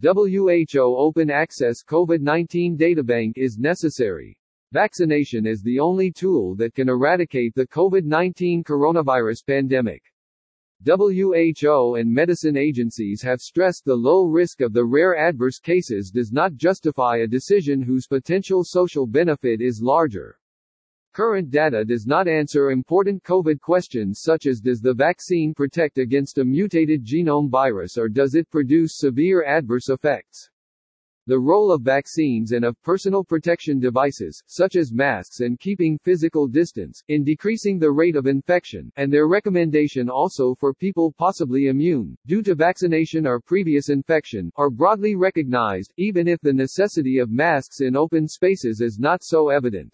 WHO Open Access COVID-19 Databank is necessary. Vaccination is the only tool that can eradicate the COVID-19 coronavirus pandemic. WHO and medicine agencies have stressed the low risk of the rare adverse cases does not justify a decision whose potential social benefit is larger. Current data does not answer important COVID questions such as does the vaccine protect against a mutated genome virus or does it produce severe adverse effects? The role of vaccines and of personal protection devices, such as masks and keeping physical distance, in decreasing the rate of infection, and their recommendation also for people possibly immune, due to vaccination or previous infection, are broadly recognized, even if the necessity of masks in open spaces is not so evident.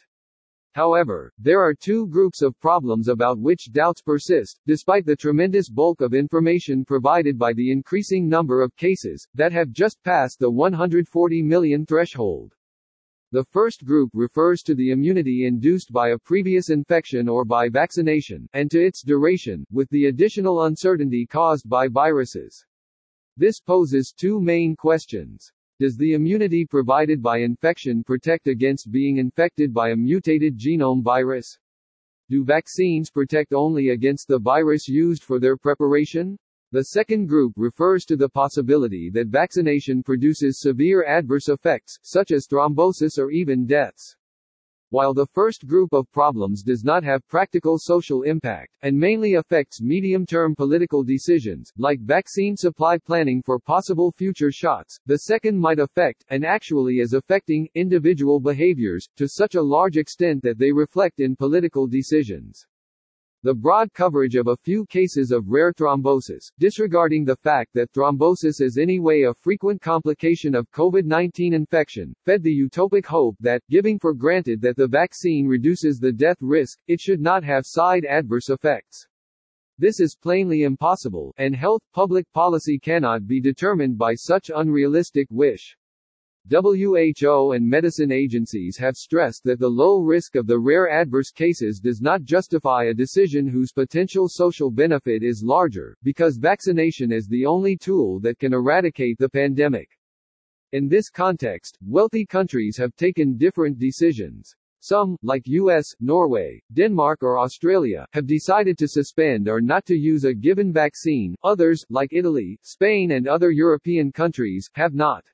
However, there are two groups of problems about which doubts persist, despite the tremendous bulk of information provided by the increasing number of cases, that have just passed the 140 million threshold. The first group refers to the immunity induced by a previous infection or by vaccination, and to its duration, with the additional uncertainty caused by viruses. This poses two main questions. Does the immunity provided by infection protect against being infected by a mutated genome virus? Do vaccines protect only against the virus used for their preparation? The second group refers to the possibility that vaccination produces severe adverse effects, such as thrombosis or even deaths. While the first group of problems does not have practical social impact, and mainly affects medium-term political decisions, like vaccine supply planning for possible future shots, the second might affect, and actually is affecting, individual behaviors, to such a large extent that they reflect in political decisions. The broad coverage of a few cases of rare thrombosis, disregarding the fact that thrombosis is anyway a frequent complication of COVID-19 infection, fed the utopic hope that, giving for granted that the vaccine reduces the death risk, it should not have side adverse effects. This is plainly impossible, and health public policy cannot be determined by such unrealistic wish. WHO and medicine agencies have stressed that the low risk of the rare adverse cases does not justify a decision whose potential social benefit is larger, because vaccination is the only tool that can eradicate the pandemic. In this context, wealthy countries have taken different decisions. Some, like US, Norway, Denmark or Australia, have decided to suspend or not to use a given vaccine, others, like Italy, Spain and other European countries, have not.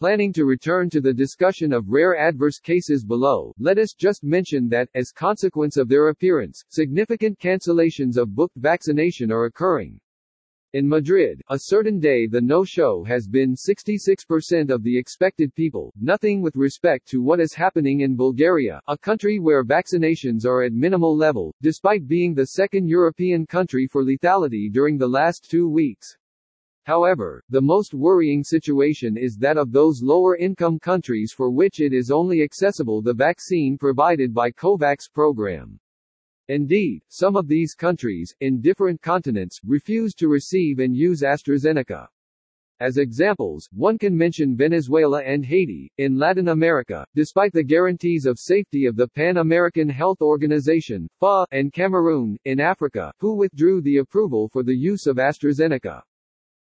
Planning to return to the discussion of rare adverse cases below, let us just mention that, as consequence of their appearance, significant cancellations of booked vaccination are occurring. In Madrid, a certain day the no-show has been 66% of the expected people, nothing with respect to what is happening in Bulgaria, a country where vaccinations are at minimal level, despite being the second European country for lethality during the last two weeks. However, the most worrying situation is that of those lower-income countries for which it is only accessible the vaccine provided by COVAX program. Indeed, some of these countries, in different continents, refuse to receive and use AstraZeneca. As examples, one can mention Venezuela and Haiti, in Latin America, despite the guarantees of safety of the Pan-American Health Organization, PAHO, and Cameroon, in Africa, who withdrew the approval for the use of AstraZeneca.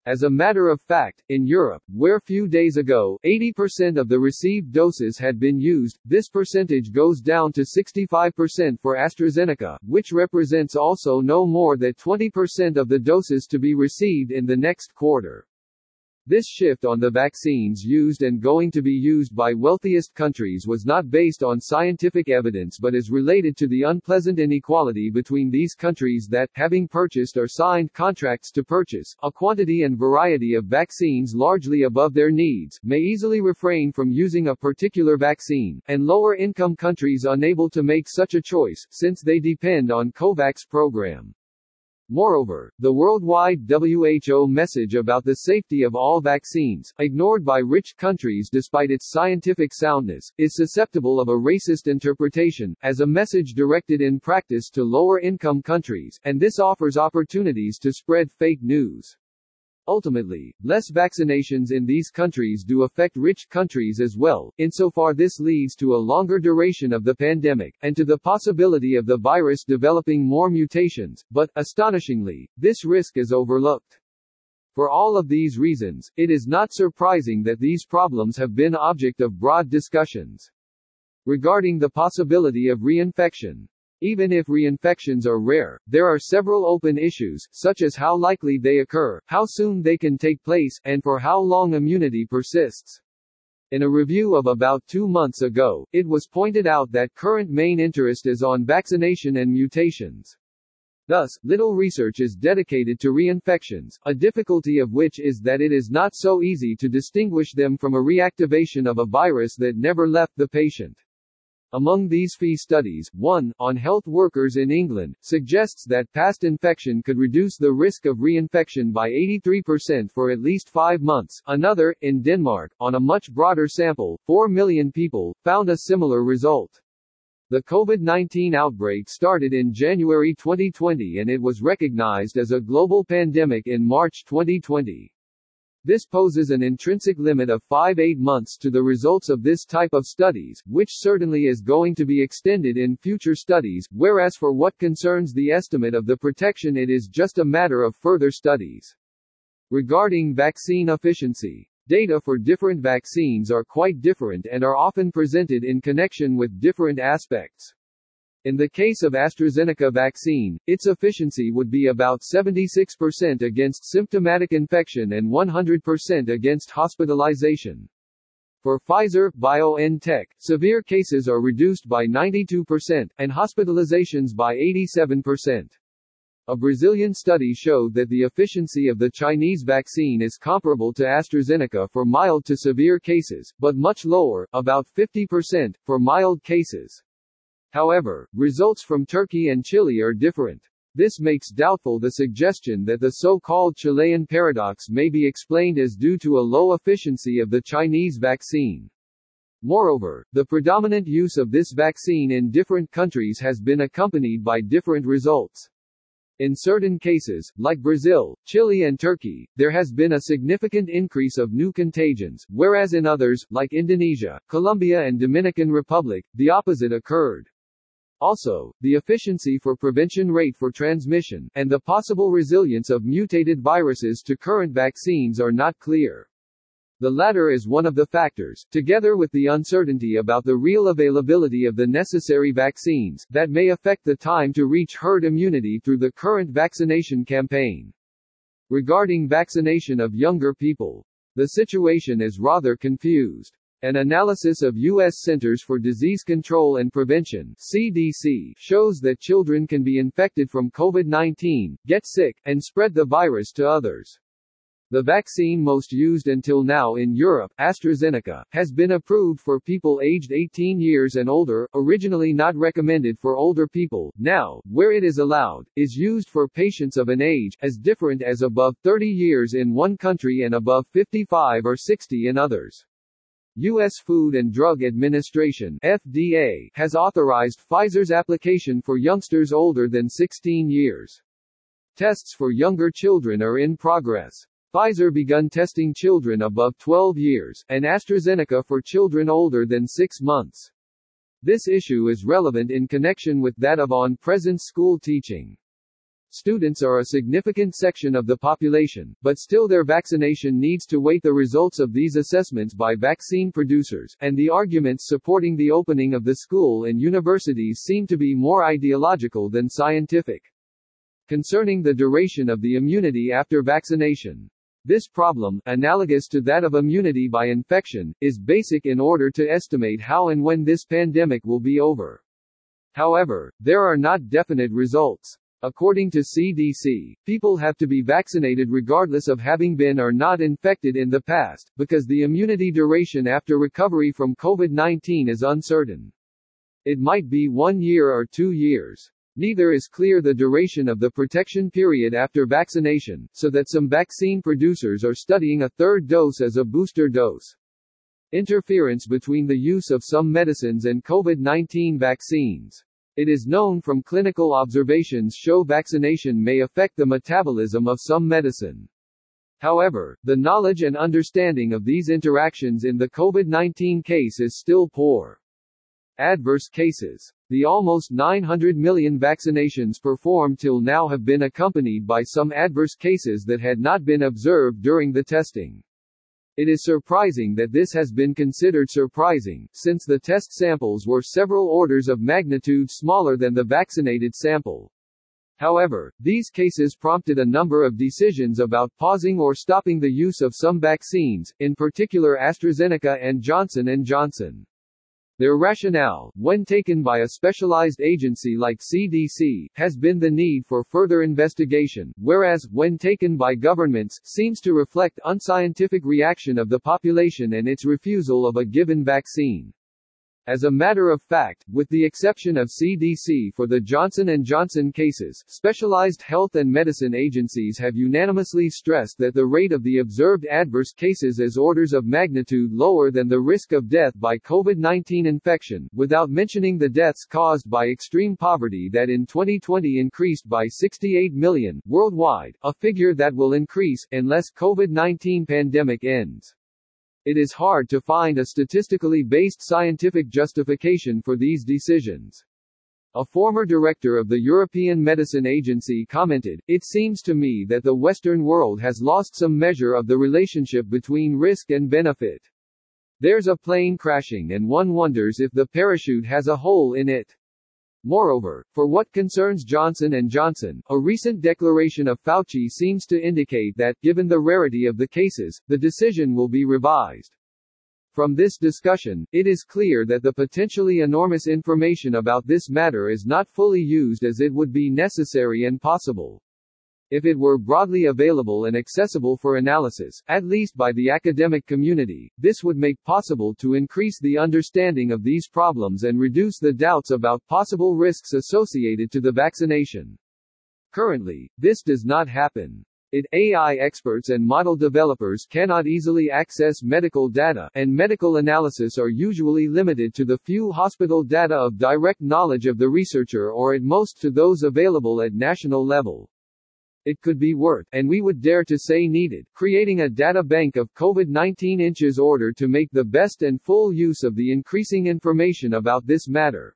As a matter of fact, in Europe, where few days ago, 80% of the received doses had been used, this percentage goes down to 65% for AstraZeneca, which represents also no more than 20% of the doses to be received in the next quarter. This shift on the vaccines used and going to be used by wealthiest countries was not based on scientific evidence but is related to the unpleasant inequality between these countries that, having purchased or signed contracts to purchase, a quantity and variety of vaccines largely above their needs, may easily refrain from using a particular vaccine, and lower-income countries unable to make such a choice, since they depend on COVAX program. Moreover, the worldwide WHO message about the safety of all vaccines, ignored by rich countries despite its scientific soundness, is susceptible of a racist interpretation, as a message directed in practice to lower-income countries, and this offers opportunities to spread fake news. Ultimately, less vaccinations in these countries do affect rich countries as well, insofar this leads to a longer duration of the pandemic, and to the possibility of the virus developing more mutations, but, astonishingly, this risk is overlooked. For all of these reasons, it is not surprising that these problems have been object of broad discussions. Regarding the possibility of reinfection, even if reinfections are rare, there are several open issues, such as how likely they occur, how soon they can take place, and for how long immunity persists. In a review of about two months ago, it was pointed out that current main interest is on vaccination and mutations. Thus, little research is dedicated to reinfections, a difficulty of which is that it is not so easy to distinguish them from a reactivation of a virus that never left the patient. Among these fee studies, one, on health workers in England, suggests that past infection could reduce the risk of reinfection by 83% for at least five months. Another, in Denmark, on a much broader sample, 4 million people, found a similar result. The COVID-19 outbreak started in January 2020 and it was recognized as a global pandemic in March 2020. This poses an intrinsic limit of 5-8 months to the results of this type of studies, which certainly is going to be extended in future studies, whereas for what concerns the estimate of the protection it is just a matter of further studies. Regarding vaccine efficiency, Data for different vaccines are quite different and are often presented in connection with different aspects. In the case of AstraZeneca vaccine, its efficiency would be about 76% against symptomatic infection and 100% against hospitalization. For Pfizer, BioNTech, severe cases are reduced by 92%, and hospitalizations by 87%. A Brazilian study showed that the efficiency of the Chinese vaccine is comparable to AstraZeneca for mild to severe cases, but much lower, about 50%, for mild cases. However, results from Turkey and Chile are different. This makes doubtful the suggestion that the so-called Chilean paradox may be explained as due to a low efficiency of the Chinese vaccine. Moreover, the predominant use of this vaccine in different countries has been accompanied by different results. In certain cases, like Brazil, Chile and Turkey, there has been a significant increase of new contagions, whereas in others, like Indonesia, Colombia and Dominican Republic, the opposite occurred. Also, the efficiency for prevention rate for transmission, and the possible resilience of mutated viruses to current vaccines are not clear. The latter is one of the factors, together with the uncertainty about the real availability of the necessary vaccines, that may affect the time to reach herd immunity through the current vaccination campaign. Regarding vaccination of younger people, the situation is rather confused. An analysis of U.S. Centers for Disease Control and Prevention CDC shows that children can be infected from COVID-19, get sick, and spread the virus to others. The vaccine most used until now in Europe, AstraZeneca, has been approved for people aged 18 years and older, originally not recommended for older people, now, where it is allowed, is used for patients of an age, as different as above 30 years in one country and above 55 or 60 in others. U.S. Food and Drug Administration FDA has authorized Pfizer's application for youngsters older than 16 years. Tests for younger children are in progress. Pfizer begun testing children above 12 years, and AstraZeneca for children older than 6 months. This issue is relevant in connection with that of on-presence school teaching. Students are a significant section of the population, but still their vaccination needs to wait the results of these assessments by vaccine producers, and the arguments supporting the opening of the school and universities seem to be more ideological than scientific. Concerning the duration of the immunity after vaccination, this problem, analogous to that of immunity by infection, is basic in order to estimate how and when this pandemic will be over. However, there are not definite results. According to CDC, people have to be vaccinated regardless of having been or not infected in the past, because the immunity duration after recovery from COVID-19 is uncertain. It might be one year or two years. Neither is clear the duration of the protection period after vaccination, so that some vaccine producers are studying a third dose as a booster dose. Interference between the use of some medicines and COVID-19 vaccines. It is known from clinical observations show vaccination may affect the metabolism of some medicine. However, the knowledge and understanding of these interactions in the COVID-19 case is still poor. Adverse cases. The almost 900 million vaccinations performed till now have been accompanied by some adverse cases that had not been observed during the testing. It is surprising that this has been considered surprising, since the test samples were several orders of magnitude smaller than the vaccinated sample. However, these cases prompted a number of decisions about pausing or stopping the use of some vaccines, in particular AstraZeneca and Johnson & Johnson. Their rationale, when taken by a specialized agency like CDC, has been the need for further investigation, whereas, when taken by governments, seems to reflect unscientific reaction of the population and its refusal of a given vaccine. As a matter of fact, with the exception of CDC for the Johnson & Johnson cases, specialized health and medicine agencies have unanimously stressed that the rate of the observed adverse cases is orders of magnitude lower than the risk of death by COVID-19 infection, without mentioning the deaths caused by extreme poverty that in 2020 increased by 68 million worldwide, a figure that will increase unless COVID-19 pandemic ends. It is hard to find a statistically based scientific justification for these decisions. A former director of the European Medicine Agency commented, It seems to me that the Western world has lost some measure of the relationship between risk and benefit. There's a plane crashing and one wonders if the parachute has a hole in it. Moreover, for what concerns Johnson & Johnson, a recent declaration of Fauci seems to indicate that, given the rarity of the cases, the decision will be revised. From this discussion, it is clear that the potentially enormous information about this matter is not fully used as it would be necessary and possible. If it were broadly available and accessible for analysis, at least by the academic community, this would make possible to increase the understanding of these problems and reduce the doubts about possible risks associated to the vaccination. Currently, this does not happen. It AI experts and model developers cannot easily access medical data, and medical analysis are usually limited to the few hospital data of direct knowledge of the researcher or at most to those available at national level. It could be worth, and we would dare to say needed, creating a data bank of COVID-19 inches order to make the best and full use of the increasing information about this matter.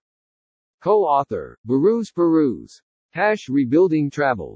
Co-author, Baruz Peruz. Hash Rebuilding Travel.